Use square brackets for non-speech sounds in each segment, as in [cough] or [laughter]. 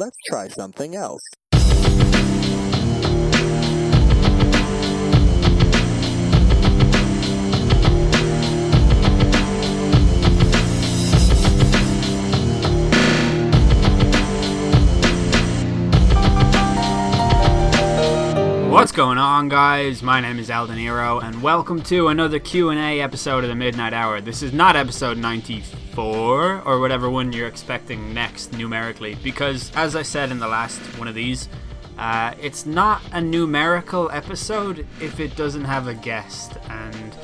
let's try something else. What's going on, guys? My name is El Deniro, and welcome to another Q&A episode of the Midnight Hour. This is not episode 94, or whatever one you're expecting next, numerically, because, as I said in the last one of these, uh, it's not a numerical episode if it doesn't have a guest, and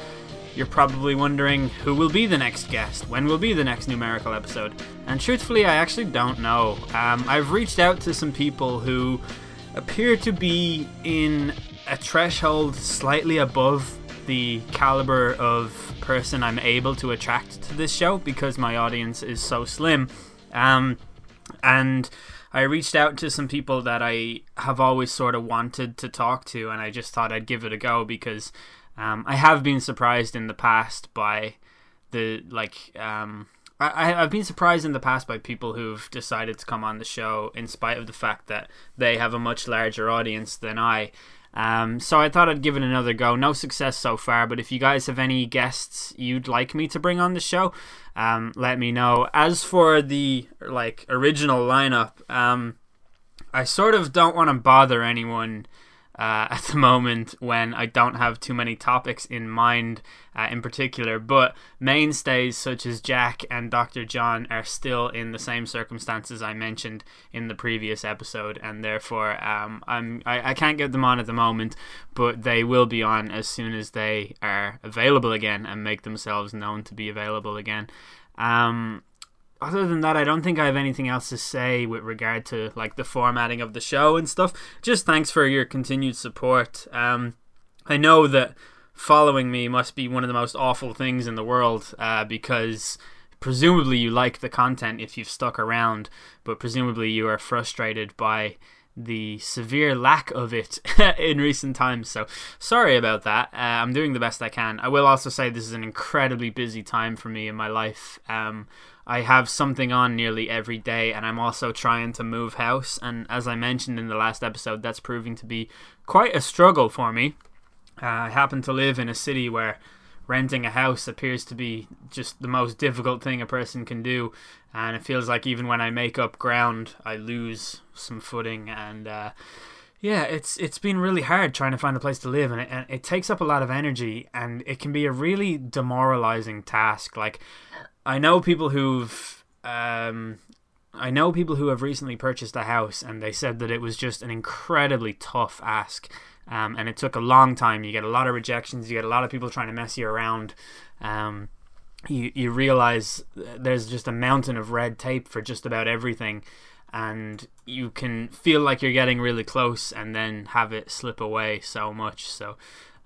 you're probably wondering who will be the next guest, when will be the next numerical episode, and truthfully, I actually don't know. Um, I've reached out to some people who appear to be in a threshold slightly above the caliber of person I'm able to attract to this show because my audience is so slim. Um, and I reached out to some people that I have always sort of wanted to talk to, and I just thought I'd give it a go because um, I have been surprised in the past by the like um, I, I've been surprised in the past by people who've decided to come on the show in spite of the fact that they have a much larger audience than I. Um, so I thought I'd give it another go. No success so far, but if you guys have any guests you'd like me to bring on the show, um, let me know. As for the like original lineup, um, I sort of don't want to bother anyone uh, [laughs] at the moment when I don't have too many topics in mind uh, in particular. But mainstays such as Jack and Dr. John are still in the same circumstances I mentioned in the previous episode, and therefore um, I'm I, I can't get them on at the moment, but they will be on as soon as they are available again and make themselves known to be available again. Um, other than that, I don't think I have anything else to say with regard to like the formatting of the show and stuff. Just thanks for your continued support. Um, I know that following me must be one of the most awful things in the world uh, because presumably you like the content if you've stuck around, but presumably you are frustrated by the severe lack of it [laughs] in recent times. So sorry about that. Uh, I'm doing the best I can. I will also say this is an incredibly busy time for me in my life. Um, I have something on nearly every day, and I'm also trying to move house. And as I mentioned in the last episode, that's proving to be quite a struggle for me. Uh, I happen to live in a city where renting a house appears to be just the most difficult thing a person can do, and it feels like even when I make up ground, I lose some footing. And uh, yeah, it's it's been really hard trying to find a place to live, and it, and it takes up a lot of energy, and it can be a really demoralizing task. Like I know people who've um, I know people who have recently purchased a house and they said that it was just an incredibly tough ask. Um, and it took a long time. You get a lot of rejections. You get a lot of people trying to mess you around. Um, you you realize there's just a mountain of red tape for just about everything, and you can feel like you're getting really close and then have it slip away so much. So,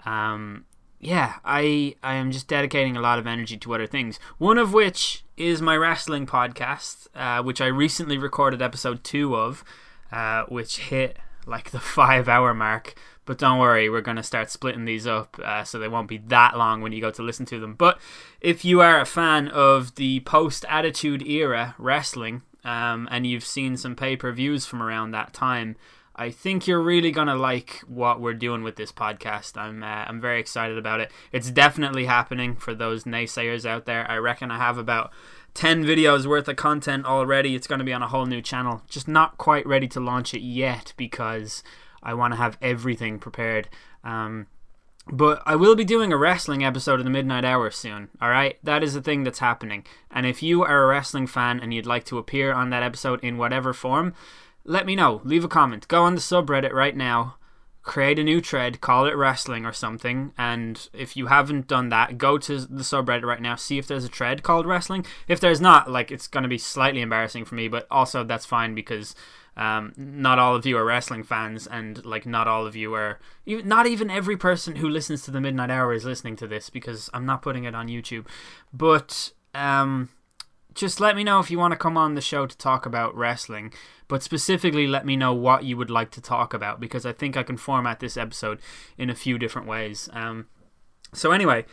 um, yeah, I I am just dedicating a lot of energy to other things. One of which is my wrestling podcast, uh, which I recently recorded episode two of, uh, which hit like the [laughs] five hour mark. But don't worry, we're going to start splitting these up uh, so they won't be that long when you go to listen to them. But if you are a fan of the post Attitude Era wrestling um, and you've seen some pay per views from around that time, I think you're really gonna like what we're doing with this podcast. I'm uh, I'm very excited about it. It's definitely happening for those naysayers out there. I reckon I have about 10 videos worth of content already. It's to be on a whole new channel. Just not quite ready to launch it yet because I want to have everything prepared. Um, but I will be doing a wrestling episode of the Midnight Hour soon, alright? That is a thing that's happening. And if you are a wrestling fan and you'd like to appear on that episode in whatever form, let me know. Leave a comment. Go on the subreddit right now. Create a new thread, call it wrestling or something. And if you haven't done that, go to the subreddit right now, see if there's a thread called wrestling. If there's not, like, it's going to be slightly embarrassing for me, but also that's fine because um, not all of you are wrestling fans, and like not all of you are. Not even every person who listens to the Midnight Hour is listening to this because I'm not putting it on YouTube. But um, just let me know if you want to come on the show to talk about wrestling, but specifically let me know what you would like to talk about because I think I can format this episode in a few different ways. Um, so, anyway,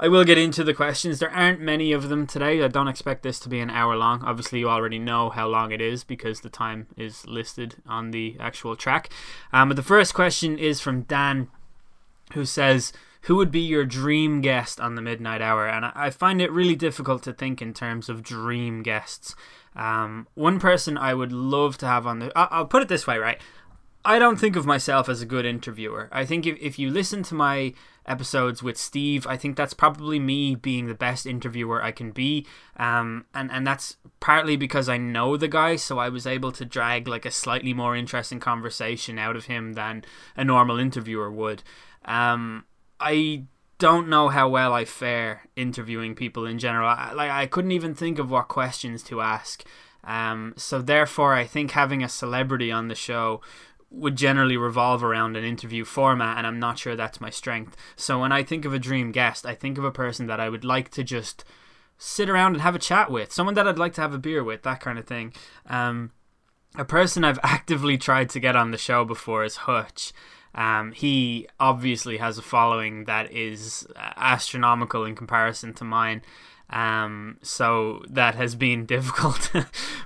I will get into the questions. There aren't many of them today. I don't expect this to be an hour long. Obviously, you already know how long it is because the time is listed on the actual track. Um, but the first question is from Dan, who says, Who would be your dream guest on the Midnight Hour? And I find it really difficult to think in terms of dream guests. Um, one person I would love to have on the. I'll put it this way, right? I don't think of myself as a good interviewer. I think if, if you listen to my episodes with Steve, I think that's probably me being the best interviewer I can be. Um, and, and that's partly because I know the guy, so I was able to drag like a slightly more interesting conversation out of him than a normal interviewer would. Um, I don't know how well I fare interviewing people in general. I, like I couldn't even think of what questions to ask. Um, so therefore, I think having a celebrity on the show would generally revolve around an interview format, and I'm not sure that's my strength. So when I think of a dream guest, I think of a person that I would like to just sit around and have a chat with, someone that I'd like to have a beer with, that kind of thing. Um, a person I've [laughs] actively tried to get on the show before is Hutch. Um, he obviously has a following that is astronomical in comparison to mine. Um, so that has been [laughs] difficult,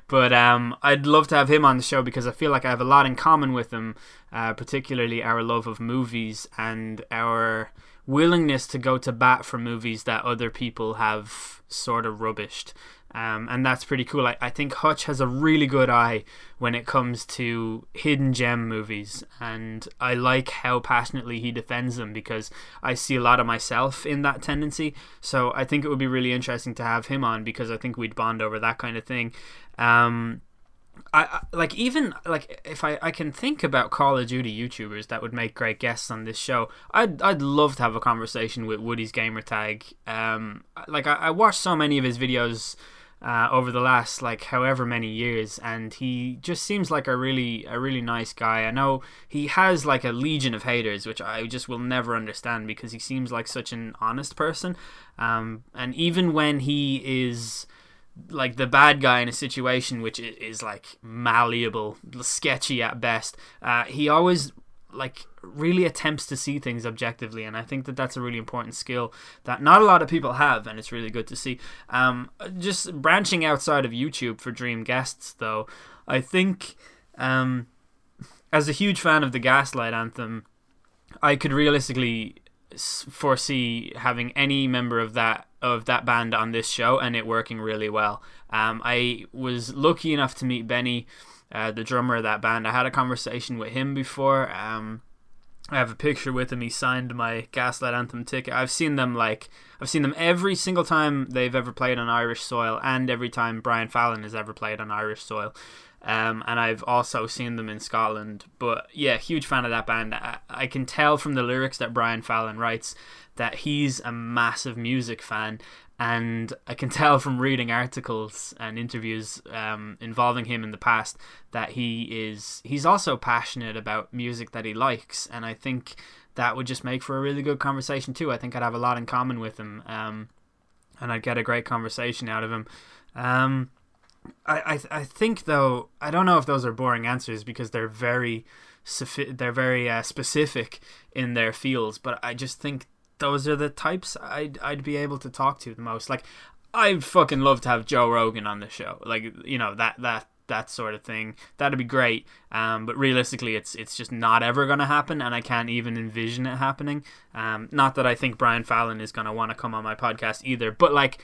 but um, I'd love to have him on the show because I feel like I have a lot in common with him, uh, particularly our love of movies and our willingness to go to bat for movies that other people have sort of rubbished. Um, and that's pretty cool. I, I think Hutch has a really good eye when it comes to hidden gem movies, and I like how passionately he defends them because I see a lot of myself in that tendency. So I think it would be really interesting to have him on because I think we'd bond over that kind of thing. Um, I, I, like even like if I, I can think about Call of Duty YouTubers that would make great guests on this show. I'd I'd love to have a conversation with Woody's gamertag. Um, like I, I watched so many of his videos uh, over the last like however many years, and he just seems like a really a really nice guy. I know he has like a legion of haters, which I just will never understand because he seems like such an honest person. Um, and even when he is like the bad guy in a situation which is like malleable, sketchy at best, uh, he always like really attempts to see things objectively and i think that that's a really important skill that not a lot of people have and it's really good to see um, just branching outside of youtube for dream guests though i think um, as a huge fan of the gaslight anthem i could realistically foresee having any member of that of that band on this show and it working really well um, i was lucky enough to meet benny uh, the drummer of that band. I had a conversation with him before. Um, I have a picture with him. He signed my Gaslight Anthem ticket. I've seen them like I've seen them every single time they've ever played on Irish soil, and every time Brian Fallon has ever played on Irish soil. Um, and I've also seen them in Scotland. But yeah, huge fan of that band. I, I can tell from the lyrics that Brian Fallon writes that he's a massive music fan, and I can [laughs] tell from reading articles and interviews um, involving him in the past that he is he's also passionate about music that he likes, and I think that would just make for a really good conversation too. I think I'd have a lot in common with him, um, and I'd get a great conversation out of him. Um, I, I I think though I don't know if those are boring answers because they're very they're very uh, specific in their fields, but I just think those are the types I'd I'd be able to talk to the most. Like I'd fucking love to have Joe Rogan on the show. Like you know that that that sort of thing. That'd be great. Um, but realistically, it's it's just not ever going to happen, and I can't even envision it happening. Um, not that I think Brian Fallon is going to want to come on my podcast either, but like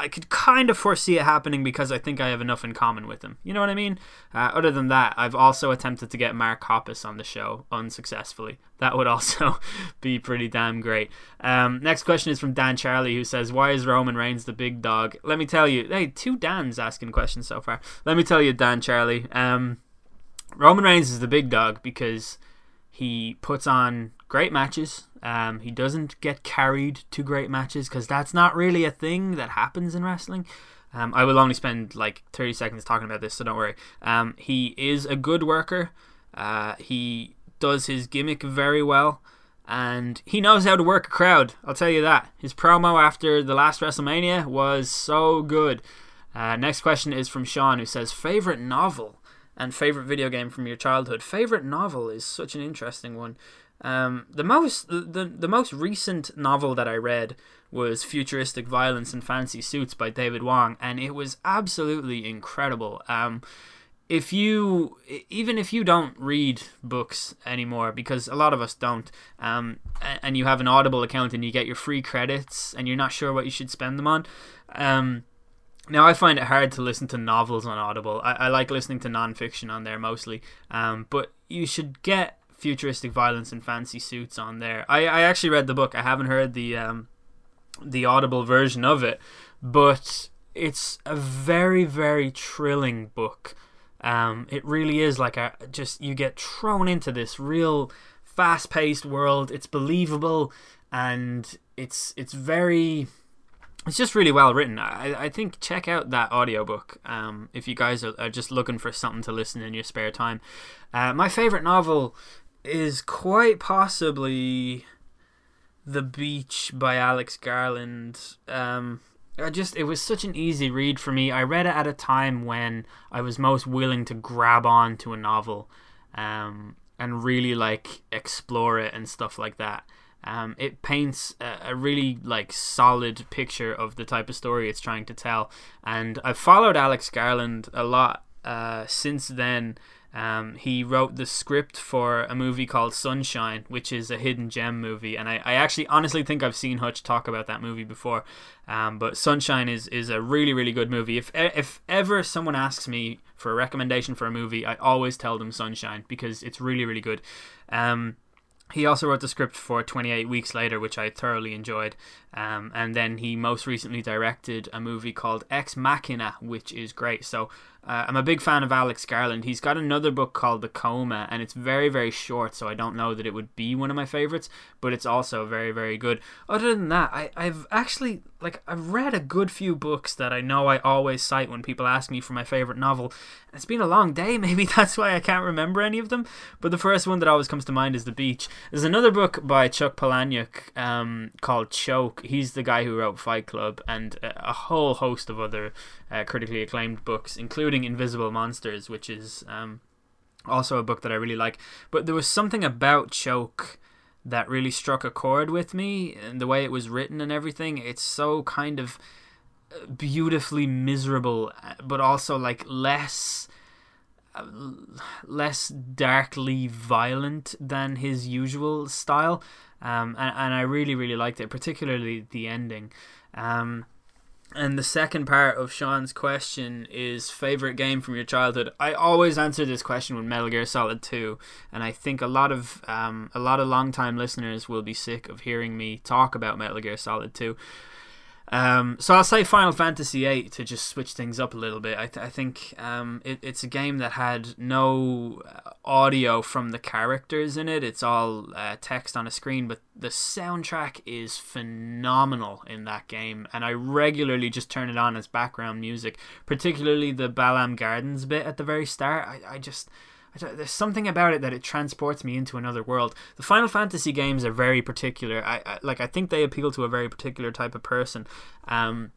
I could kind of foresee it happening because I think I have enough in common with him. You know what I mean? Uh, other than that, I've also attempted to get Mark Hoppus on the show unsuccessfully. That would [laughs] also be pretty damn great. Um, next question is from Dan Charlie, who says, "Why is Roman Reigns the big dog?" Let me tell you. Hey, two Dans asking questions so far. Let me tell you, Dan Charlie. Um, Roman Reigns is the big dog because he puts on great matches. Um, he doesn't get carried to great matches because that's not really a thing that happens in wrestling. Um, I will only spend like 30 seconds talking about this, so don't worry. Um, he is a good worker. Uh, he does his gimmick very well, and he knows how to work a crowd. I'll tell you that. His promo after the last WrestleMania was so good. Uh, next question is from Sean, who says, Favorite novel and favorite video game from your childhood? Favorite novel is such an interesting one. Um, the most the the most recent novel that I read was Futuristic Violence and Fancy Suits by David Wong, and it was absolutely incredible. Um, if you even if you don't read books anymore because a lot of us don't um, and you have an audible account and you get your free credits and you're not sure what you should spend them on um, now I find it hard to listen to novels on Audible. I, I like listening to nonfiction on there mostly, um, but you should get futuristic violence and fancy suits on there. I, I actually read the book. I haven't heard the um, the Audible version of it, but it's a very very thrilling book. Um, it really is like a just you get thrown into this real fast paced world. It's believable and it's it's very it's just really well written. I, I think check out that audiobook um, if you guys are, are, just looking for something to listen in your spare time. Uh, my favorite novel is quite possibly The Beach by Alex Garland. Um, I just it was such an easy read for me. I read it at a time when I was most willing to grab on to a novel um, and really like explore it and stuff like that. Um, it paints a, a, really like solid picture of the type of story it's trying to tell, and I've followed Alex Garland a lot uh, since then. Um, he wrote the script for a movie called Sunshine, which is a hidden gem movie, and I, I actually honestly think I've seen Hutch talk about that movie before. Um, but Sunshine is is a really really good movie. If if ever someone asks me for a recommendation for a movie, I always tell them Sunshine because it's really really good. Um, he also wrote the script for 28 Weeks Later, which I thoroughly enjoyed. Um, and then he most recently directed a movie called Ex Machina, which is great. So uh, I'm a big fan of Alex Garland. He's got another book called The Coma, and it's very, very short, so I don't know that it would be one of my favorites, but it's also very, very good. Other than that, I, I've actually, like, I've read a good few books that I know I always cite when people ask me for my favorite novel. It's been a long day, [laughs] maybe that's why I can't remember any of them, but the first one that always comes to mind is The Beach. There's another book by Chuck Palahniuk um, called Choke. He's the guy who wrote Fight Club and a whole host of other uh, critically acclaimed books, including Invisible Monsters, which is um, also a book that I really like. But there was something about Choke that really struck a chord with me, and the way it was written and everything. It's so kind of uh, beautifully miserable, uh, but also like less. Uh, less darkly violent than his usual style, um, and, and I really, really liked it, particularly the ending. Um, and the second part of Sean's question is favorite game from your childhood. I always answer this question with Metal Gear Solid 2, and I think a lot of um, a lot of long-time listeners will be sick of hearing me talk about Metal Gear Solid 2. Um, so I'll say Final Fantasy VIII to just switch things up a little bit. I, th- I think um, it, it's a game that had no uh, audio from the characters in it. It's all uh, text on a screen, but the soundtrack is phenomenal in that game, and I regularly just turn it on as background music. Particularly the Balamb Gardens bit at the very start. I, I just there's something about it that it transports me into another world. The Final Fantasy games are very particular. I, I like I think they appeal to a very particular type of person. Um,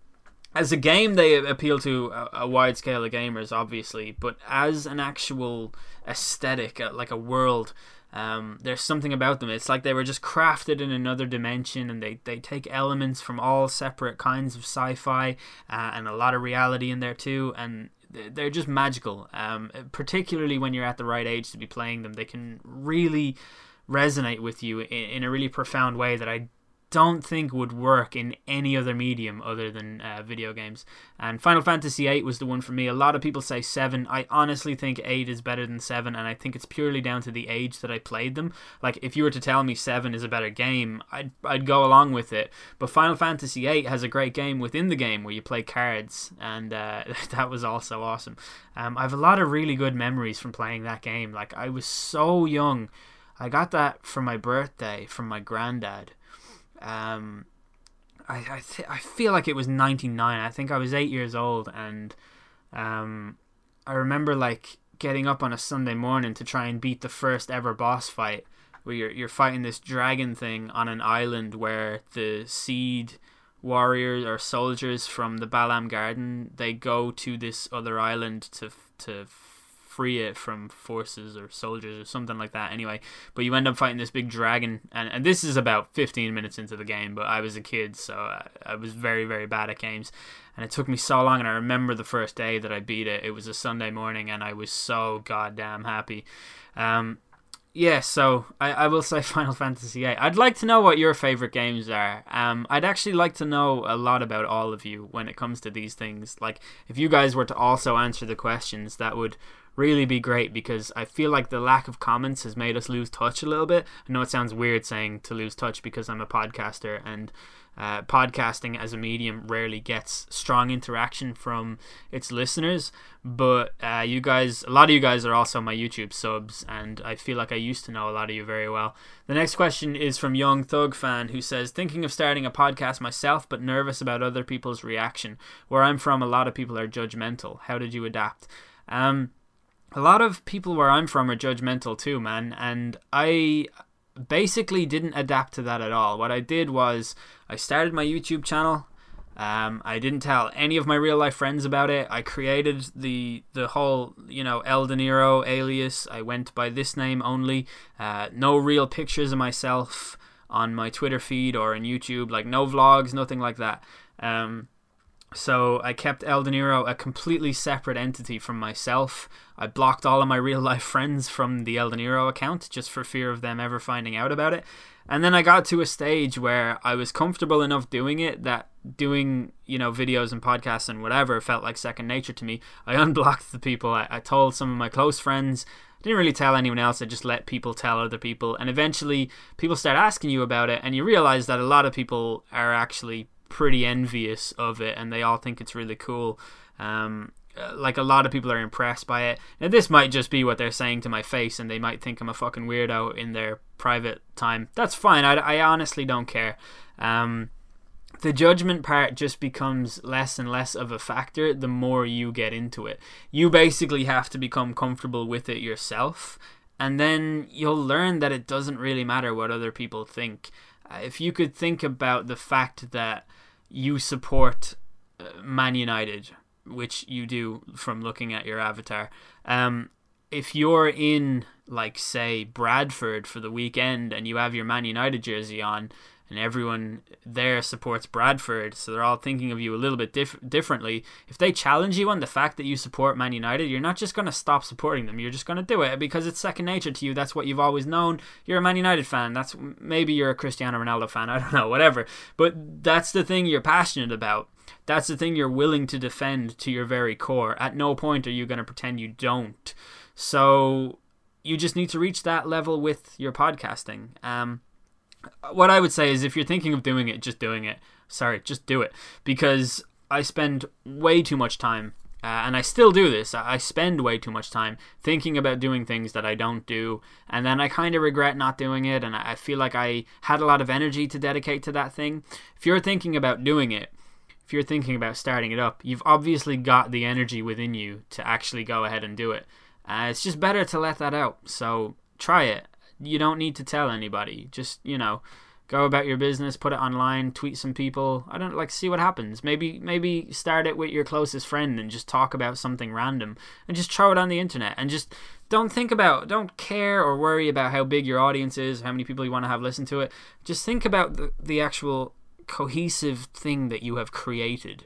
as a game, they appeal to a, a, wide scale of gamers, obviously, but as an actual aesthetic, uh, like a world, um, there's something about them. It's like they were just crafted in another dimension, and they, they take elements from all separate kinds of sci-fi uh, and a lot of reality in there too. And they're just magical. Um, particularly when you're at the right age to be playing them, they can really resonate with you in, in a really profound way that I don't think would work in any other medium other than uh, video games. And Final Fantasy VIII was the one for me. A lot of people say 7. I honestly think 8 is better than 7, and I think it's purely down to the age that I played them. Like, if you were to tell me 7 is a better game, I'd, I'd go along with it. But Final Fantasy VIII has a great game within the game where you play cards, and uh, [laughs] that was also awesome. Um, I have a lot of really good memories from playing that game. Like, I was so young. I got that for my birthday from my granddad um, I I, th- I feel like it was ninety nine. I think I was eight years old, and um, I remember like getting up on a Sunday morning to try and beat the first ever boss fight, where you're you're fighting this dragon thing on an island where the seed warriors or soldiers from the Balamb Garden they go to this other island to to free it from forces or soldiers or something like that. Anyway, but you end up fighting this big dragon, and, and this is about 15 minutes into the game. But I was a kid, so I, I was very very bad at games, and it took me so long. And I remember the first day that I beat it. It was a Sunday morning, and I was so goddamn happy. Um, yeah, so I, I will say [laughs] Final Fantasy VIII. I'd like to know what your favorite games are. Um, I'd actually like to know a lot about all of you when it comes to these things. Like, if you guys were to also answer the questions, that would really be great because I feel like the lack of comments has made us lose touch a little bit. I know it sounds weird saying to lose touch because I'm a podcaster and uh, podcasting as a medium rarely gets strong interaction from its listeners. But uh, you guys, a lot of you guys are also my YouTube subs, and I feel like I used to know a lot of you very well. The next question is from Young Thug Fan, who says, Thinking of starting a podcast myself, but nervous about other people's reaction. Where I'm from, a lot of people are judgmental. How did you adapt? Um, a lot of people where I'm from are judgmental too, man, and I basically didn't adapt to that at all. What I did was I started my YouTube channel. Um, I didn't tell any of my real life friends about it. I created the the whole you know El De Dinero alias. I went by this name only. Uh, no real pictures of myself on my Twitter feed or on YouTube. Like no vlogs, nothing like that. Um, so I kept El Deniro a completely separate entity from myself. I blocked all of my [laughs] real life friends from the El Deniro account just for fear of them ever finding out about it. And then I got to a stage where I was comfortable enough doing it that doing, you know, videos and podcasts and whatever felt like second nature to me. I [laughs] unblocked the people. I, I told some of my close friends. I didn't really tell anyone else. I just let people tell other people. And eventually people start asking you about it and you realize that a lot of people are actually pretty envious of it and they all think it's really cool. Um, uh, like a lot of people are impressed by it. Now this might just be what they're saying to my face, and they might think I'm a fucking weirdo in their private time. That's fine. I, I honestly don't care. Um, the judgment part just becomes less and less of a factor the more you get into it. You basically have to become comfortable with it yourself, and then you'll learn that it doesn't really matter what other people think. Uh, if you could think about the fact that you support uh, Man United, which you do from looking at your avatar. Um, if you're in, like, say, Bradford for the weekend and you have your Man United jersey on, and everyone there supports Bradford, so they're all thinking of you a little bit dif- differently. If they challenge you on the fact that you support Man United, you're not just going to stop supporting them. You're just going to do it because it's second nature to you. That's what you've always known. You're a Man United fan. That's maybe you're a Cristiano Ronaldo fan. [laughs] I don't know, whatever. But that's the thing you're passionate about. That's the thing you're willing to defend to your very core. At no point are you going to pretend you don't. So you just need to reach that level with your podcasting. Um, what I would say is if you're thinking of doing it, just doing it. Sorry, just do it because I spend way too much time, uh, and I still do this. I spend way too much time thinking about doing things that I don't do, and then I kind of regret not doing it, and I feel like I had a lot of energy to dedicate to that thing. If you're thinking about doing it, if you're thinking about starting it up, you've obviously got the energy within you to actually go ahead and do it. Uh, it's just better to let that out. So try it you don't need to tell anybody. Just, you know, go about your business, put it online, tweet some people. I don't like see what happens. Maybe maybe start it with your closest friend and just talk about something random and just throw it on the internet and just don't think about don't care or worry about how big your audience is, how many people you want to have listen to it. Just think about the, the actual cohesive thing that you have created.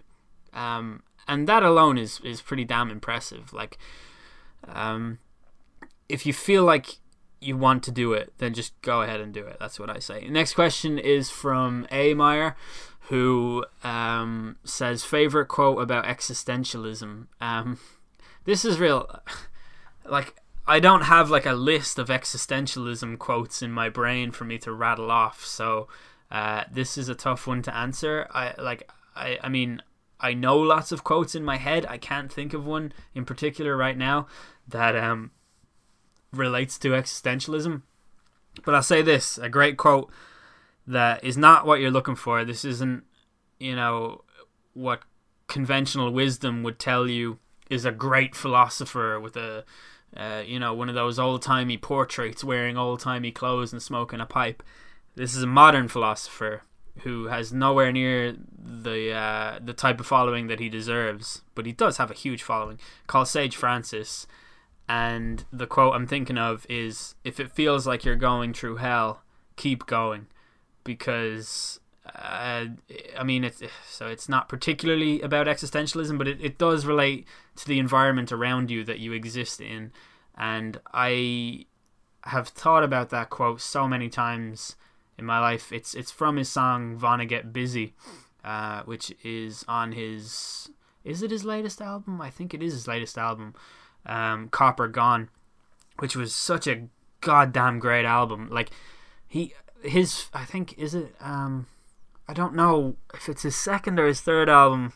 Um, and that alone is is pretty damn impressive. Like um, if you feel like you want to do it, then just go ahead and do it. That's what I say. Next question is from A. Meyer, who um, says favorite quote about existentialism. Um, this is real. [laughs] Like I don't have like a list of existentialism quotes in my brain for me to rattle off, so uh, this is a tough one to answer. I like. I. I mean. I know lots of quotes in my head. I can't think of one in particular right now that um relates to existentialism. But I'll say this a great quote that is not what you're looking for. This isn't, you know, what conventional wisdom would tell you is a great philosopher with a, uh, you know, one of those old timey portraits wearing old timey clothes and smoking a pipe. This is a modern philosopher who has nowhere near the uh, the type of following that he deserves, but he does have a huge following. Called Sage Francis, And the quote I'm thinking of is if it feels like you're going through hell, keep going. Because, uh, I mean, it's, so it's not particularly about existentialism, but it, it does relate to the environment around you that you exist in. And I have thought about that quote so many times in my life. It's it's from his song "Wanna Get Busy," uh, which is on his. Is it his latest album? I think it is his latest album um, Copper Gone, which was such a goddamn great album. Like he his I think is it um I don't know if it's his second or his third album.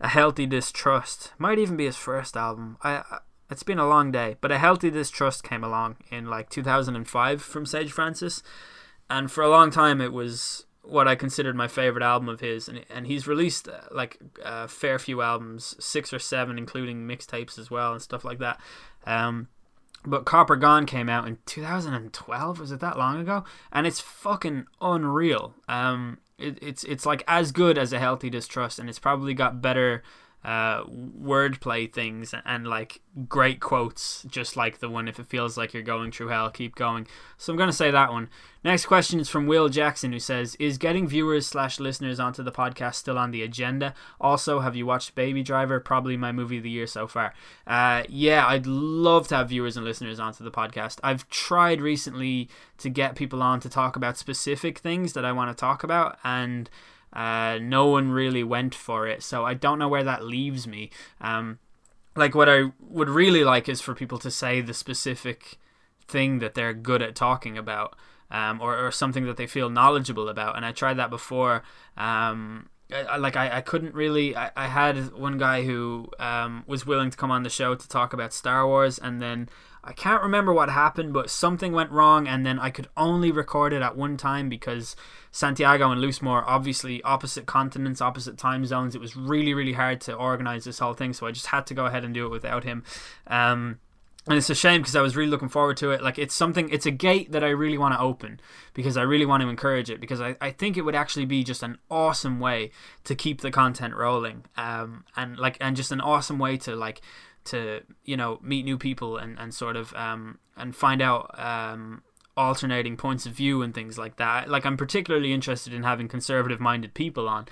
A healthy distrust might even be his first album. I, I it's been a long day, but a healthy distrust came along in like 2005 from Sage Francis, and for a long time it was what I considered my favorite album of his, and and he's released uh, like a fair few albums, six or seven, including mixtapes as well and stuff like that. Um, but Copper Gone came out in 2012. Was it that long ago? And it's fucking unreal. Um, it, it's it's like as good as a healthy distrust, and it's probably got better uh, wordplay things and like great quotes, just like the one "If it feels like you're going through hell, keep going." So I'm gonna say that one. Next question is from Will Jackson, who says, "Is getting viewers slash listeners onto the podcast still on the agenda? Also, have you watched Baby Driver? Probably my movie of the year so far. Uh, yeah, I'd love to have viewers and listeners onto the podcast. I've tried recently to get people on to talk about specific things that I want to talk about, and." Uh, no one really went for it, so I don't know where that leaves me. Um, like what I would really like is for people to say the specific thing that they're good at talking about, um, or, or something that they feel knowledgeable about. And I tried that before. Um, I, like I, I couldn't really I, I had one guy who um, was willing to come on the show to talk about Star Wars and then I can't remember what happened, but something went wrong, and then I could only record it at one time because Santiago and Loosemore, obviously opposite continents, opposite time zones. It was really, really hard to organize this whole thing, so I just had to go ahead and do it without him. Um, and it's a shame because I was really looking forward to it. Like it's something, it's a gate that I really want to open because I really want to encourage it because I, I think it would actually be just an awesome way to keep the content rolling, um, and like and just an awesome way to like to you know meet new people and, and sort of um, and find out um, alternating points of view and things like that. Like I'm particularly interested in having conservative minded people on.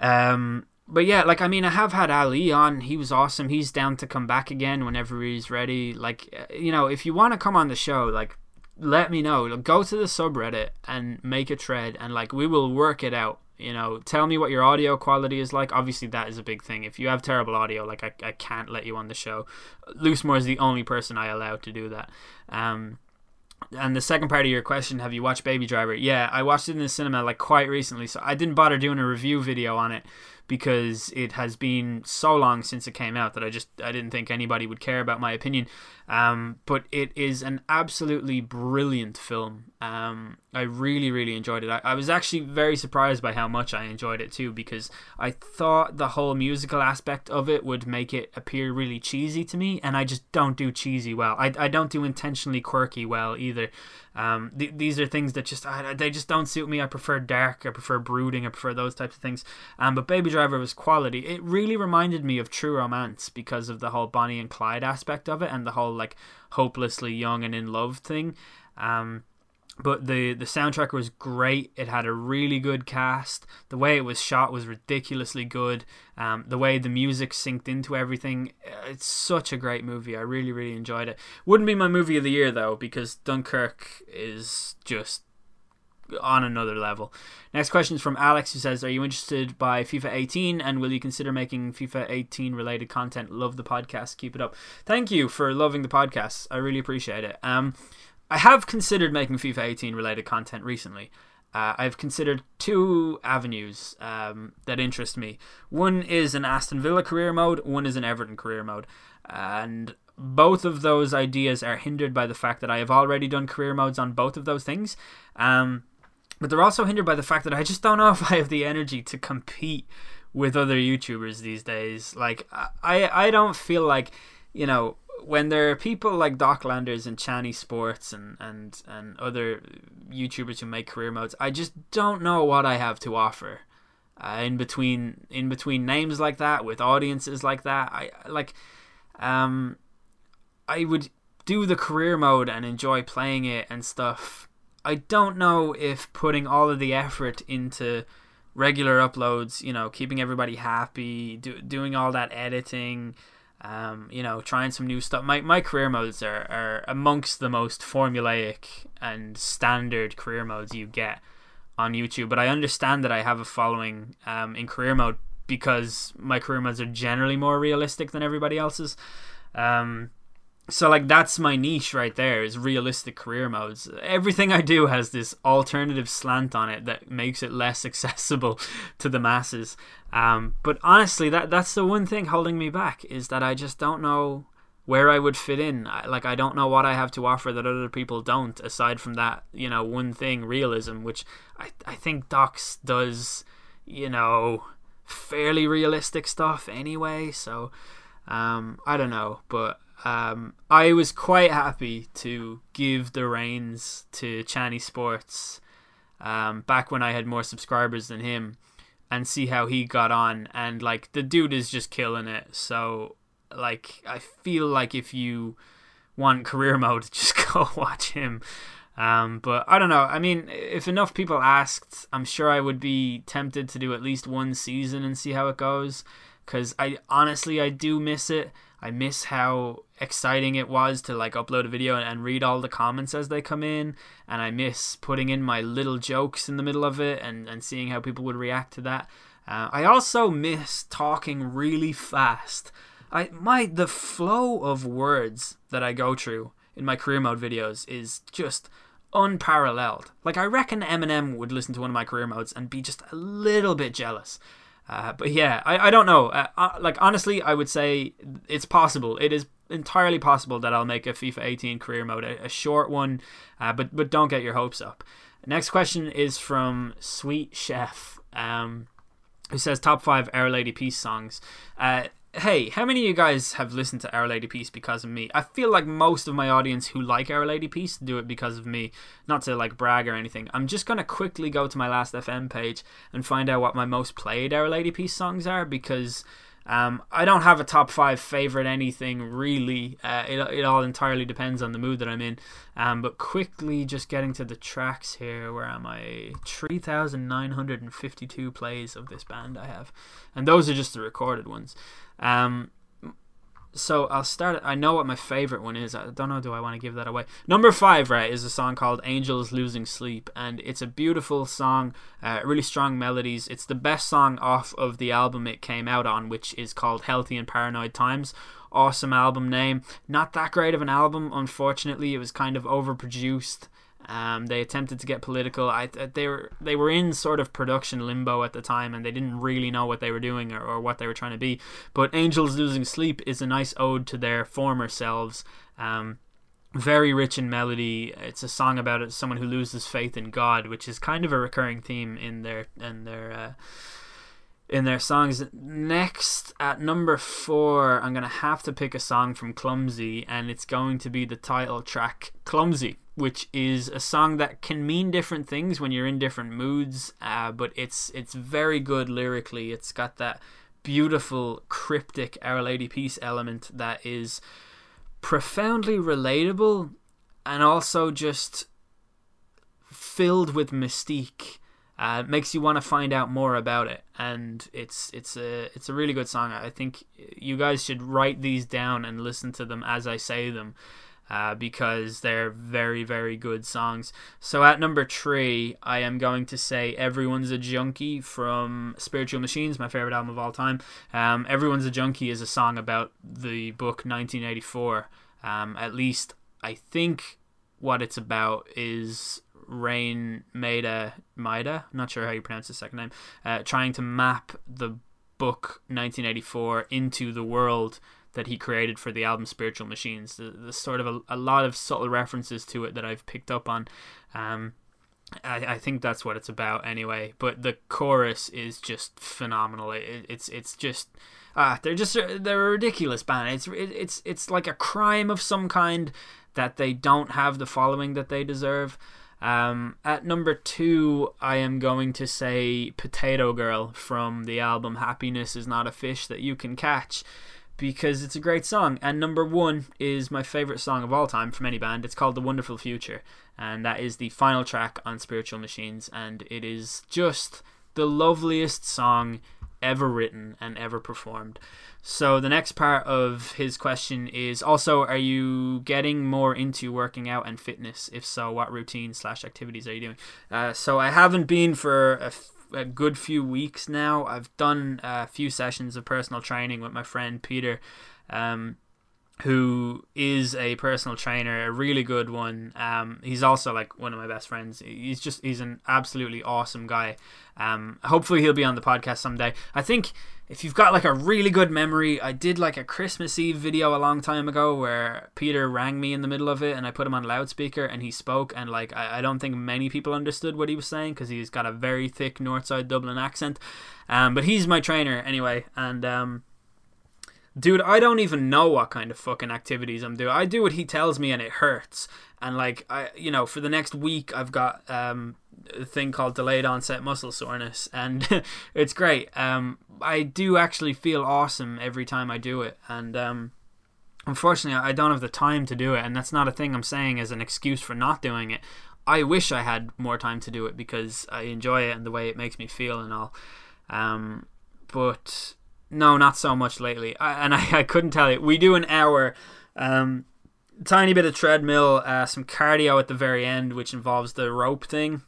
Um, but yeah, like I mean, I have had Ali on. He was awesome. He's down to come back again whenever he's ready. Like uh, you know, if you want to come on the show, like let me know. Go to the subreddit and make a thread, and like we will work it out you know tell me what your audio quality is like. Obviously that is a big thing. If you have terrible audio like i, I can't let you on the show. Loosemore is the only person i allow to do that. Um and the second part of your question have you watched baby driver? Yeah i watched it in the cinema like quite recently so i didn't bother doing a review video on it because it has been so long since it came out that I just I didn't think anybody would care about my opinion. Um, but it is an absolutely brilliant film. Um, I really really enjoyed it. I, I was actually very surprised by how much I enjoyed it too because I thought the whole musical aspect of it would make it appear really cheesy to me, and I just don't do cheesy well. I I don't do intentionally quirky well either. Um, th- these are things that just I, they just don't suit me. I prefer dark. I prefer brooding. I prefer those types of things. Um, but Baby Driver was quality. It really reminded me of True Romance because of the whole Bonnie and Clyde aspect of it and the whole like hopelessly young and in love thing. Um, but the the soundtrack was great. It had a really good cast. The way it was shot was ridiculously good. Um, the way the music synced into everything, uh, it's such a great movie. I really really enjoyed it. Wouldn't be my movie of the year though because Dunkirk is just on another level. Next question is from Alex who says, "Are you interested by FIFA 18 and will you consider making FIFA 18 related content? Love the podcast. Keep it up. Thank you for loving the podcast. I really appreciate it. Um I have considered making FIFA 18 related content recently. Uh, I've considered two avenues um, that interest me. One is an Aston Villa career mode, one is an Everton career mode. And both of those ideas are hindered by the fact that I have already done career modes on both of those things. Um, but they're also hindered by the fact that I just don't know [laughs] if I have the energy to compete with other YouTubers these days. Like, I, I don't feel like, you know, when there are people like Docklanders and Chani Sports and, and, and other YouTubers who make career modes, I just don't know what I have to offer. Uh, in between in between names like that with audiences like that, I like um I would do the career mode and enjoy playing it and stuff. I don't know if putting all of the effort into regular uploads, you know, keeping everybody happy, do, doing all that editing, um, you know, trying some new stuff. My my career modes are, are amongst the most formulaic and standard career modes you get on YouTube. But I understand that I have a following um, in career mode because my career modes are generally more realistic than everybody else's. Um, so like that's my niche right there is realistic career modes. Everything i do has this alternative slant on it that makes it less [laughs] accessible to the masses. Um, but honestly that that's the one thing holding me back is that i just don't know where i would fit in. I, like i don't know what i have to offer that other people don't aside from that you know one thing realism which i, I think docs does you know fairly realistic stuff anyway. So um, i don't know but um, I was quite happy to give the reins to Channy Sports um, back when I had more subscribers than him and see how he got on. And like the dude is just killing it. So like I feel like if you want career mode, [laughs] just go [laughs] watch him. Um, but I don't know. I mean, if enough people asked, I'm sure I would be tempted to do at least one season and see how it goes. Because I honestly I do miss it. I miss how exciting it was to like upload a video and, read all the comments as they come in and I miss putting in my little jokes in the middle of it and, and seeing how people would react to that. Uh, I also miss talking really fast. I my the flow of words that I go through in my career mode videos is just unparalleled. Like I reckon Eminem would listen to one of my career modes and be just a little bit jealous. Uh, but yeah, I, I don't know. Uh, uh, like honestly, I would say it's possible. It is entirely possible that I'll make a FIFA 18 career mode, a, a short one, uh, but but don't get your hopes up. Next question is from Sweet Chef, um, who says top five Our Lady Peace songs. Hey, how many of you guys have listened to Our Lady Peace because of me? I feel like most of my audience who like Our Lady Peace do it because of me, not to like brag or anything. I'm just gonna quickly go to my last FM page and find out what my most played Our Lady Peace songs are because um, I don't have a top five favorite anything really. Uh, it, it all entirely depends on the mood that I'm in. Um, but quickly, just getting to the tracks here. Where am I? 3,952 plays of this band I have. And those are just the recorded ones. Um, so I'll start. I know what my favorite one is. I don't know. Do I want to give that away? Number five, right, is a song called "Angels Losing Sleep," and it's a beautiful song. Uh, really strong melodies. It's the best song off of the album it came out on, which is called "Healthy in Paranoid Times." Awesome album name. Not that great of an album, unfortunately. It was kind of overproduced. Um, they attempted to get political. I they were they were in sort of production limbo at the time, and they didn't really know what they were doing or, or what they were trying to be. But Angels Losing Sleep is a nice ode to their former selves. Um, very rich in melody. It's a song about someone who loses faith in God, which is kind of a recurring theme in their in their. Uh, in their songs. Next, at number four, I'm going to have to pick a song from Clumsy, and it's going to be the title track Clumsy which is a song that can mean different things when you're in different moods, uh, but it's it's very good lyrically. It's got that beautiful cryptic Our Lady Peace element that is profoundly relatable and also just filled with mystique. Uh, makes you want to find out more about it, and it's it's a it's a really good song. I think you guys should write these down and listen to them as I say them uh, because they're very, very good songs. So at number three, I am going to say Everyone's a Junkie from Spiritual Machines, my favorite album of all time. Um, Everyone's a Junkie is a song about the book 1984. Um, at least I think what it's about is Raine Maida, Maida, not sure how you pronounce his second name, uh, trying to map the book 1984 into the world that he created for the album Spiritual Machines. There's sort of a, a lot of subtle references to it that I've picked up on. Um, I, I think that's what it's about anyway. But the chorus is just phenomenal. It, it's it's just ah, they're just they're a ridiculous band. It's it, it's it's like a crime of some kind that they don't have the following that they deserve. Um, at number two, I am going to say Potato Girl from the album Happiness is Not a Fish That You Can Catch because it's a great song. And number one is my favorite song of all time from any band. It's called The Wonderful Future, and that is the final track on Spiritual Machines, and it is just the loveliest song ever written and ever performed. So the next part of his question is also: Are you getting more into working out and fitness? If so, what routine slash activities are you doing? Uh, so I haven't been for a, f- a good few weeks now. I've done a few sessions of personal training with my friend Peter. Um, who is a personal trainer, a really good one. Um, he's also like one of my best friends. He's just he's an absolutely awesome guy. Um, hopefully he'll be on the podcast someday. I think if you've got like a really good memory, I did like a Christmas Eve video a long time ago where Peter rang me in the middle of it and I put him on loudspeaker and he spoke and like I, I don't think many people understood what he was saying because he's got a very thick Northside Dublin accent. Um, but he's my trainer anyway, and um, dude, I don't even know what kind of fucking activities I'm doing. I do what he tells me and it hurts. And like I, you know, for the next week, I've got um, a thing called delayed onset muscle soreness, and [laughs] it's great. Um, I do actually feel awesome every time I do it, and um, unfortunately, I don't have the time to do it, and that's not a thing I'm saying as an excuse for not doing it. I wish I had more time to do it because I enjoy it and the way it makes me feel and all. Um, but no, not so much lately. I, and I, [laughs] I couldn't tell you. We do an hour, um, tiny bit of treadmill, uh, some cardio at the very end, which involves the rope thing.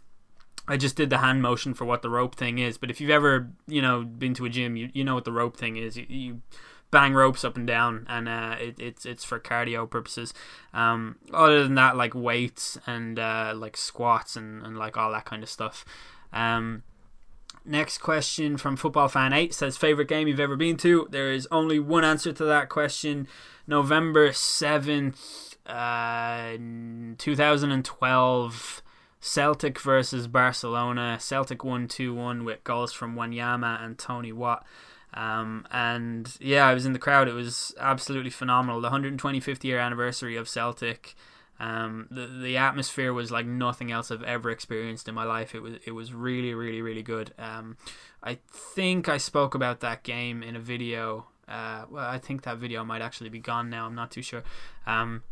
I just did the hand motion for what the rope thing is. But if you've ever, you know, been to a gym, you, you know what the rope thing is. You, you bang ropes up and down, and uh, it, it's it's for cardio purposes. Um, other than that, like weights and uh, like squats and, and like all that kind of stuff. Um, Next question from Football Fan 8 says favorite game you've ever been to. There is only one answer to that question. November 7th, uh, 2012, Celtic versus Barcelona. Celtic won 2 1 with goals from Wanyama and Tony Watt. Um, and yeah, I was in the crowd. It was absolutely phenomenal. The 125th year anniversary of Celtic. Um, the the atmosphere was like nothing else I've ever experienced in my life. It was it was really really really good. Um, I think I spoke about that game in a video. Uh, well, I think that video might actually be gone now. I'm not too sure. Um,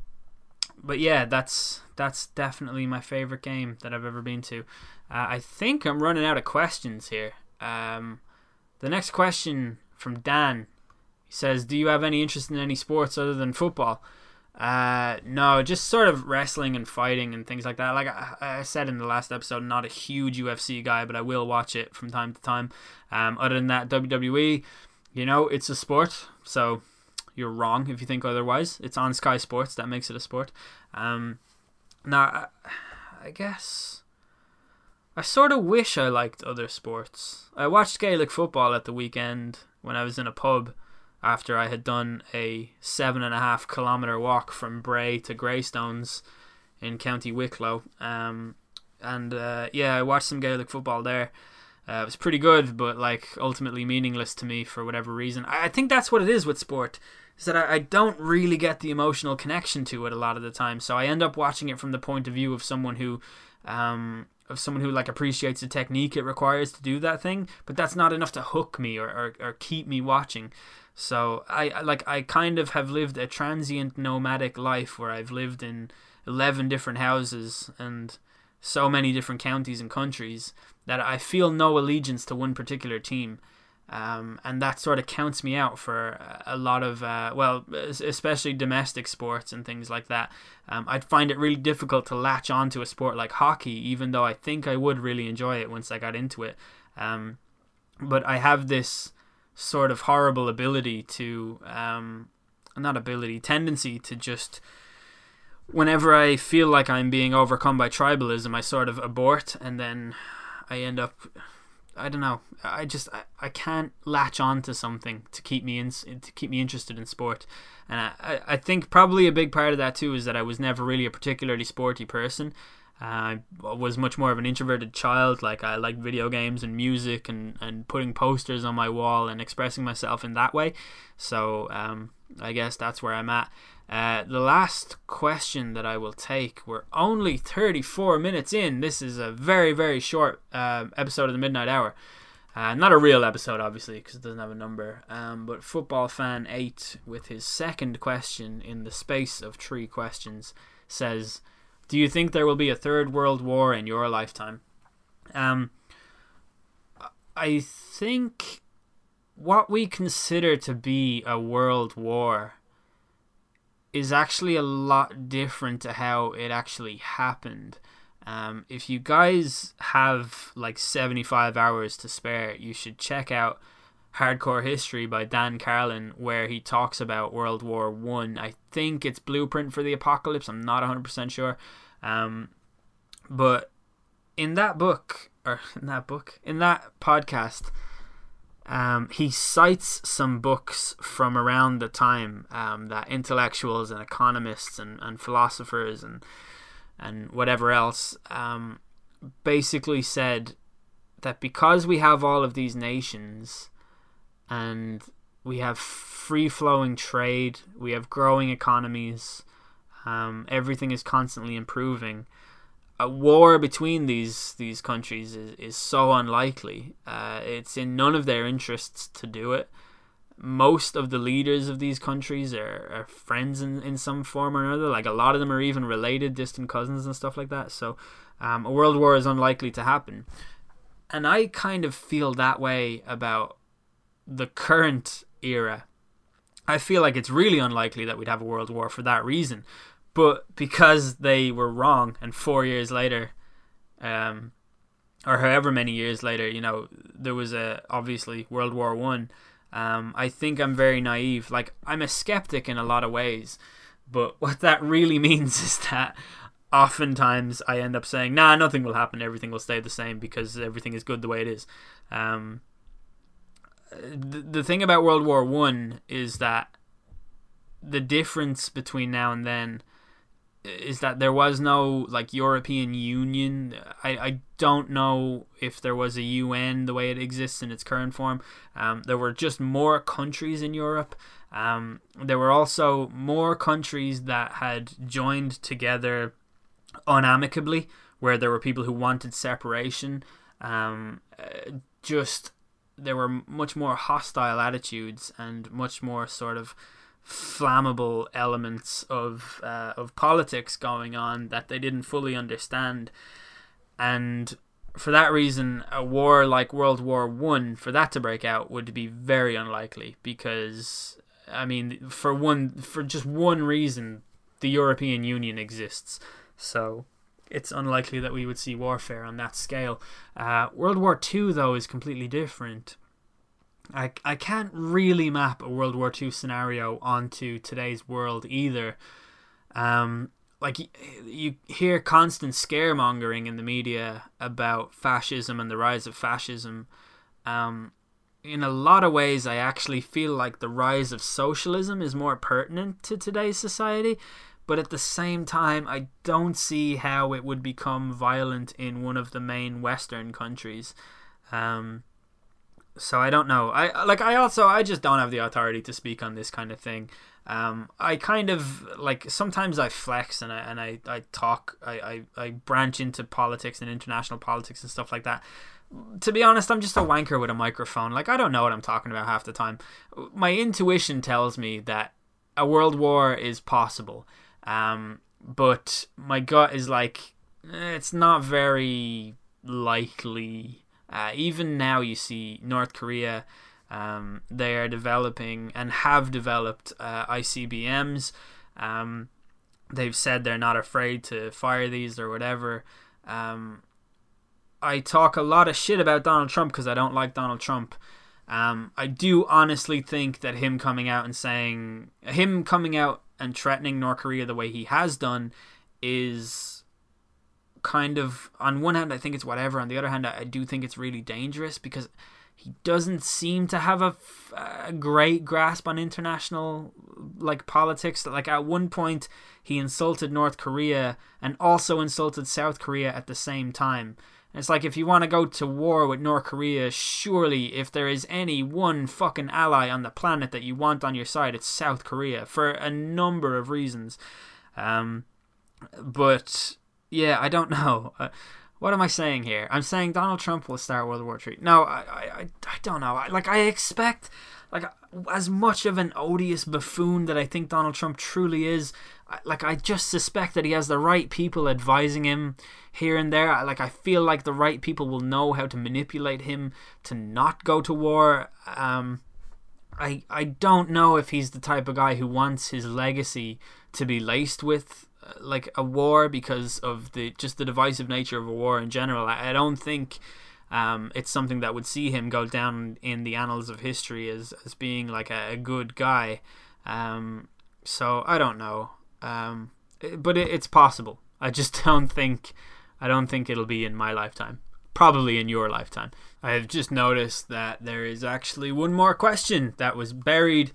but yeah, that's that's definitely my favorite game that I've ever been to. Uh, I think I'm running out of questions here. Um, the next question from Dan he says, "Do you have any interest in any sports other than football?" Uh, no, just sort of wrestling and fighting and things like that. Like I, I, said in the last episode, not a huge UFC guy, but I will watch it from time to time. Um, other than that, WWE, you know, it's a sport, so you're wrong if you think otherwise. It's on Sky Sports, that makes it a sport. Um, now, I, I guess I sort of wish I liked other sports. I watched Gaelic football at the weekend when I was in a pub after I had done a seven and a half kilometer walk from Bray to Greystones in County Wicklow. Um, and uh, yeah, I watched some Gaelic football there. Uh, it was pretty good, but like ultimately meaningless to me for whatever reason. I, I think that's what it is with sport. Is that I, don't really get the emotional connection to it a lot of the time. So I end up watching it from the point of view of someone who um, of someone who like appreciates the technique it requires to do that thing, but that's not enough to hook me or, or, or keep me watching. So I like I kind of have lived a transient nomadic life where I've lived in 11 different houses and so many different counties and countries that I feel no allegiance to one particular team. Um, and that sort of counts me out for a lot of, uh, well, especially domestic sports and things like that. Um, I'd find it really difficult to latch onto a sport like hockey, even though I think I would really enjoy it once I got into it. Um, but I have this sort of horrible ability to um, not ability tendency to just whenever I feel like I'm being overcome by tribalism, I sort of abort and then I end up I don't know. I just I, I can't latch on to something to keep me in to keep me interested in sport, and I, I think probably a big part of that too is that I was never really a particularly sporty person. I was much more of an introverted child. Like I liked video games and music and, and putting posters on my wall and expressing myself in that way. So um, I guess that's where I'm at. Uh, the last question that I will take. We're only 34 minutes in. This is a very very short uh, episode of the Midnight Hour. Uh, not a real episode, obviously, because it doesn't have a number. Um, but Football Fan 8, with his second question in the space of three questions, says Do you think there will be a third world war in your lifetime? Um, I think what we consider to be a world war is actually a lot different to how it actually happened. Um, if you guys have like 75 hours to spare, you should check out Hardcore History by Dan Carlin, where he talks about World War One. I. I think it's Blueprint for the Apocalypse. I'm not 100% sure. Um, but in that book, or [laughs] in that book, in that podcast, um, he cites some books from around the time um, that intellectuals and economists and, and philosophers and and whatever else um, basically said that because we have all of these nations and we have free flowing trade, we have growing economies, um, everything is constantly improving. A war between these these countries is, is so unlikely. Uh, it's in none of their interests to do it most of the leaders of these countries are, are friends in, in some form or another. Like a lot of them are even related, distant cousins and stuff like that. So um, a world war is unlikely to happen. And I kind of feel that way about the current era. I feel like it's really unlikely that we'd have a world war for that reason. But because they were wrong, and four years later, um, or however many years later, you know, there was a obviously World War One um, I think I'm very naive. Like I'm a skeptic in a lot of ways, but [laughs] what that really means is that oftentimes I end up saying, "Nah, nothing will happen. Everything will stay the same because everything is good the way it is." Um, the, the thing about World War One is that the difference between now and then is that there was no like European Union. I, I don't know if there was a UN the way it exists in its current form. Um, there were just more countries in Europe. Um, there were also more countries that had joined together unamicably, where there were people who wanted separation. Um, uh, just there were much more hostile attitudes and much more sort of flammable elements of uh, of politics going on that they didn't fully understand, and for that reason, a war like World War One for that to break out would be very unlikely because I mean, for one, for just one reason, the European Union exists, so it's unlikely that we would see warfare on that scale. Uh, World War Two, though, is completely different I, I can't really map a World War II scenario onto today's world either. Um, like you hear constant scaremongering in the media about fascism and the rise of fascism. Um, in a lot of ways, I actually feel like the rise of socialism is more pertinent to today's society, but at the same time, I don't see how it would become violent in one of the main Western countries. Um, so I don't know. I like I also I just don't have the authority to speak on this kind of thing. Um, I kind of like sometimes I flex and I and I, I talk I, I, I branch into politics and international politics and stuff like that. To be honest, I'm just a wanker with a microphone. Like I don't know what I'm talking about half the time. My intuition tells me that a world war is possible. Um, but my gut is like eh, it's not very likely uh, even now, you see North Korea. Um, they are developing and have developed uh, ICBMs. Um, they've said they're not afraid to fire these or whatever. Um, I talk a lot of shit about Donald Trump because I don't like Donald Trump. Um, I do honestly think that him coming out and saying, him coming out and threatening North Korea the way he has done is kind of on one hand I think it's whatever. On the other hand I, do think it's really dangerous because he doesn't seem to have a, a great grasp on international like politics. Like at one point he insulted North Korea and also insulted South Korea at the same time it's like if you want to go to war with North Korea, surely if there is any one fucking ally on the planet that you want on your side, it's South Korea for a number of reasons. Um, but yeah, I don't [laughs] know. Uh, what am I saying here? I'm saying Donald Trump will start World War Three. No, I, I, I don't know. I, like I expect, like as much of an odious buffoon that I think Donald Trump truly is. Like I just suspect that he has the right people advising him here and there. Like I feel like the right people will know how to manipulate him to not go to war. Um, I I don't know if he's the type of guy who wants his legacy to be laced with like a war because of the just the divisive nature of a war in general. I, I don't think um, it's something that would see him go down in the annals of history as as being like a, a good guy. Um, so I don't know, um, but it, it's possible. I just [laughs] don't think I don't think it'll be in my lifetime. Probably in your lifetime. I have just noticed that there is actually one more question that was buried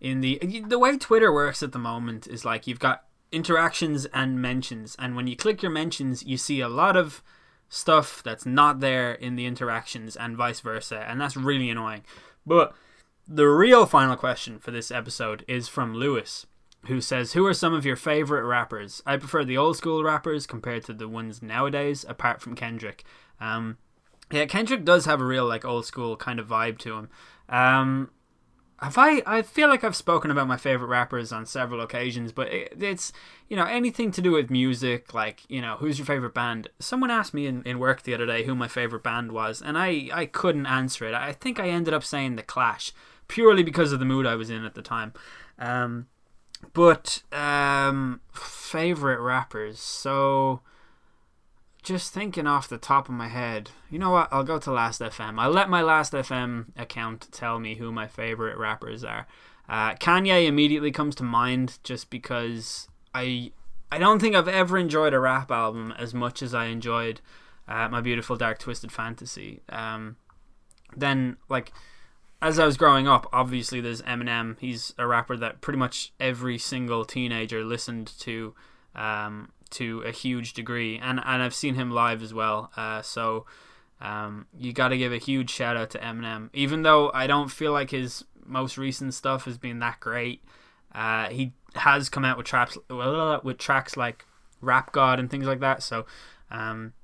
in the the way Twitter works at the moment is like you've got interactions and mentions. And when you click your mentions, you see a lot of stuff that's not there in the interactions and vice versa. And that's really annoying. But the real final question for this episode is from Lewis, who says, Who are some of your favorite rappers? I prefer the old school rappers compared to the ones nowadays, apart from Kendrick. Um, yeah, Kendrick does have a real like old school kind of vibe to him. Um, have I I feel like I've spoken about my favorite rappers on several occasions, but it, it's you know anything to do with music, like you know who's your favorite band. Someone asked me in, in work the other day who my favorite band was, and I I couldn't answer it. I think I ended up saying the Clash purely because of the mood I was in at the time. Um, but um, favorite rappers, so just thinking off the top of my head, you know what? I'll go to Last FM. I'll let my Last FM account tell me who my favorite rappers are. Uh, Kanye immediately comes to mind just because I I don't think I've ever enjoyed a rap album as much as I enjoyed uh, my beautiful dark twisted fantasy. Um, then like as I was growing up, obviously there's Eminem. He's a rapper that pretty much every single teenager listened to. Um, to a huge degree, and and I've seen him live as well. Uh, so um, you got to give a huge shout out to Eminem, even though I don't feel like his most recent stuff has been that great. Uh, he has come out with traps with tracks like Rap God and things like that. So. Um,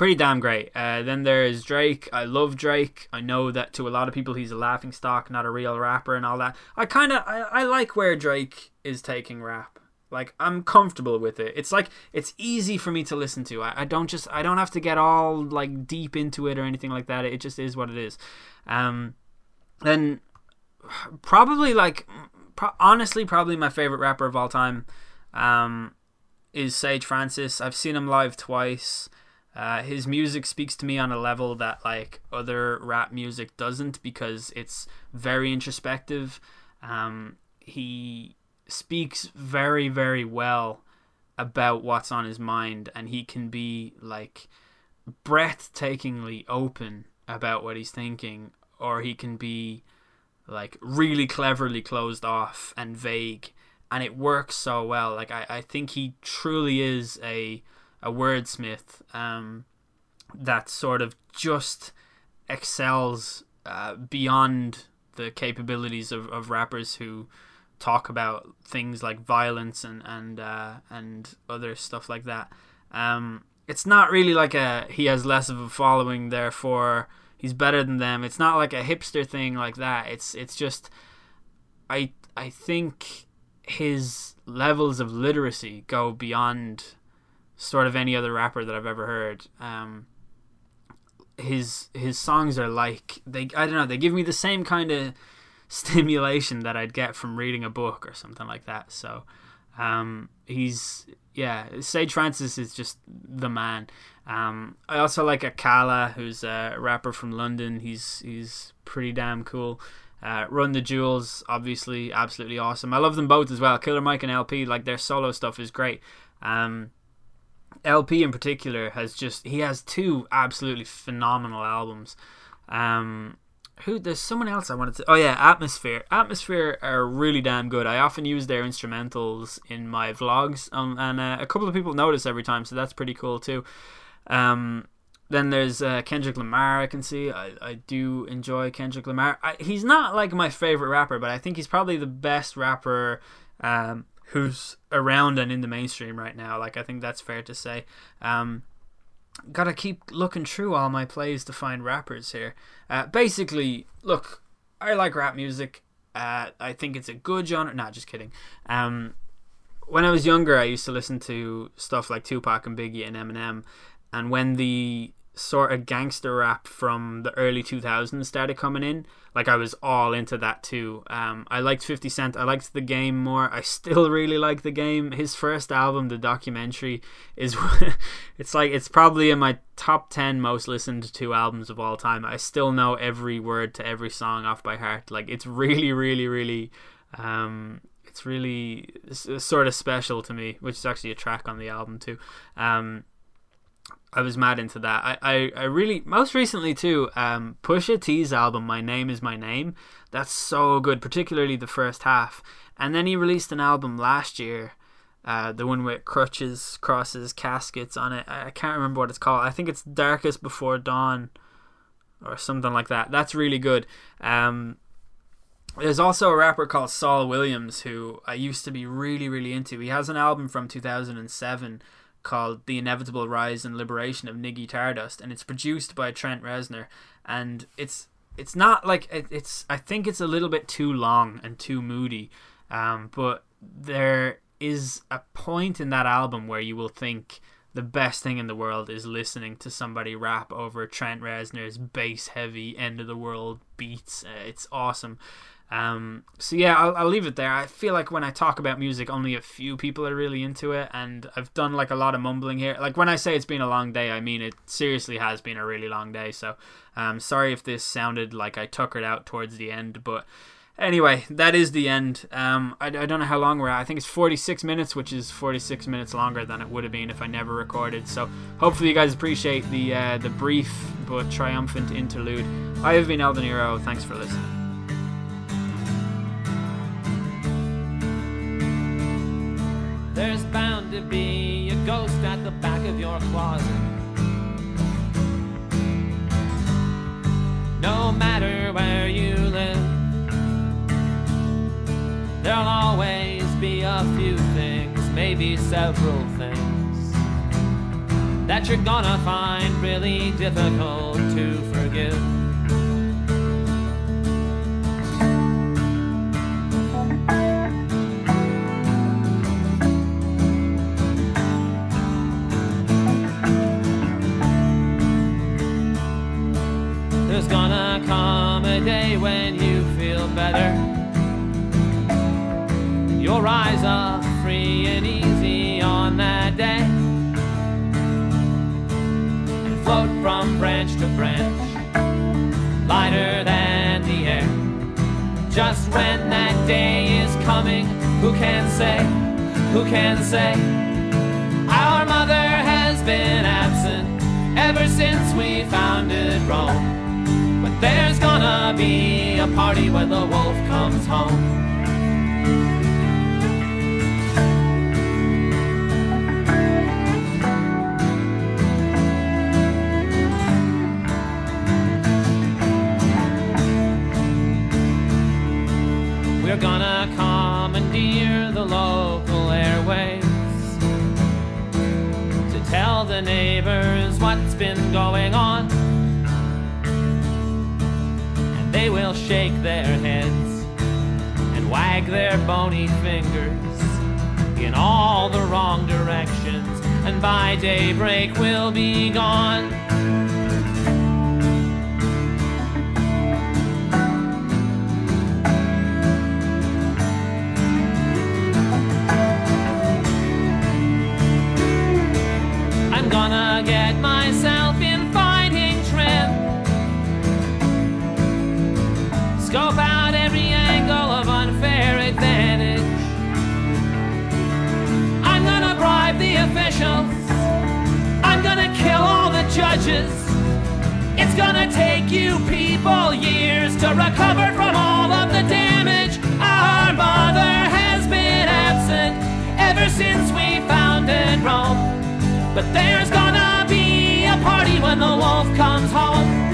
pretty damn great. Uh, then there's Drake. I love Drake. I know that to a lot of people he's a laughing stock, not a real rapper, and all that. I kind of I, I like where Drake is taking rap. Like I'm comfortable with it. It's like it's easy for me to listen to. I, I don't just I don't have to get all like deep into it or anything like that. It just is what it is. Um, then probably like pro- honestly probably my favorite rapper of all time um, is Sage Francis. I've seen him live twice. Uh, his music speaks to me on a level that like other rap music doesn't because it's very introspective. Um, he speaks very very well about what's on his mind and he can be like breathtakingly open about what he's thinking or he can be like really cleverly closed off and vague and it works so well like i, I think he truly is a a wordsmith um, that sort of just excels uh, beyond the capabilities of, of rappers who talk about things like violence and and uh, and other stuff like that. Um, it's not really like a he has less of a following, therefore he's better than them. It's not like a hipster thing like that. It's it's just I I think his levels of literacy go beyond sort of any other rapper that I've ever heard. Um, his his songs are like they I don't know they give me the same kind of [laughs] stimulation that I'd get from reading a book or something like that. So um, he's yeah, Sage Francis is just the man. Um, I also like Akala, who's a rapper from London. He's he's pretty damn cool. Uh, Run the Jewels, obviously, absolutely awesome. I love them both as well. Killer Mike and El-P, like their solo stuff is great. Um, El-P in particular has just he has two absolutely phenomenal albums. Um, who there's someone else I wanted to. Oh yeah, Atmosphere. Atmosphere are really damn good. I often use their instrumentals in my vlogs, um, and uh, a couple of people notice every time, so that's pretty cool too. Um, then there's uh, Kendrick Lamar. I can see. I, I do enjoy Kendrick Lamar. I, he's not like my favorite rapper, but I think he's probably the best rapper um, who's around and in the mainstream right now. Like I think that's fair to say. Um, gotta keep looking through all my plays to find rappers here. Uh, basically, look, I like rap music. Uh, I think it's a good genre. Nah, just kidding. Um, when I was younger, I used to listen to stuff like Tupac and Biggie and Eminem. And when the sort of gangster rap from the early 2000s started coming in. Like i was all into that too. Um, i liked 50 cent. I liked the game more. I still [laughs] really like the game. His first album the documentary is [laughs] it's like it's probably in my top 10 most listened to albums of all time. I still know every word to every song off by heart. Like it's really really really um, it's really sort of special to me which is actually a track on the album too. Um, I was mad into that. I, I, I really most recently too. Um, Pusha T's album, My Name Is My Name. That's so good, particularly the first half. And then he released an album last year, uh, the one with crutches, crosses, caskets on it. I, I can't remember what it's called. I think it's Darkest Before Dawn, or something like that. That's really good. Um, there's also a rapper called Saul Williams who I used to be really really into. He has an album from 2007 called The Inevitable Rise and Liberation of Niggy Tardust and it's produced by Trent Reznor and it's it's not like it, it's I think it's a little bit too long and too moody um, but there is a point in that album where you will think the best thing in the world is listening to somebody rap over Trent Reznor's bass heavy end of the world beats. Uh, it's awesome. Um, so yeah, I'll, I'll leave it there. I feel like when I talk about music, only a few people are really into it, and I've done like a lot of mumbling here. Like when I say it's been a long day, I mean it seriously has been a really long day. So, um, sorry if this sounded like I tuckered out towards the end, but anyway, that is the end. Um, I, I don't know how long we're at. I think it's 46 minutes, which is 46 minutes longer than it would have been if I never recorded. So hopefully you guys appreciate the uh, the brief but triumphant interlude. I have been El Deniro. Thanks for listening. There's bound to be a ghost at the back of your closet. No matter where you live, there'll always be a few things, maybe several things, that you're gonna find really difficult to forgive. When you feel better. You'll rise up free and easy on that day. And float from branch to branch, lighter than the air. Just when that day is coming, who can say, who can say? Our mother has been absent ever since we founded Rome. There's gonna be a party when the wolf comes home. We're gonna commandeer the local airwaves to tell the neighbors what's been going on they will shake their heads and wag their bony fingers in all the wrong directions, and by daybreak we'll be gone. Judges. It's gonna take you people years to recover from all of the damage. Our mother has been absent ever since we founded Rome. But there's gonna be a party when the wolf comes home.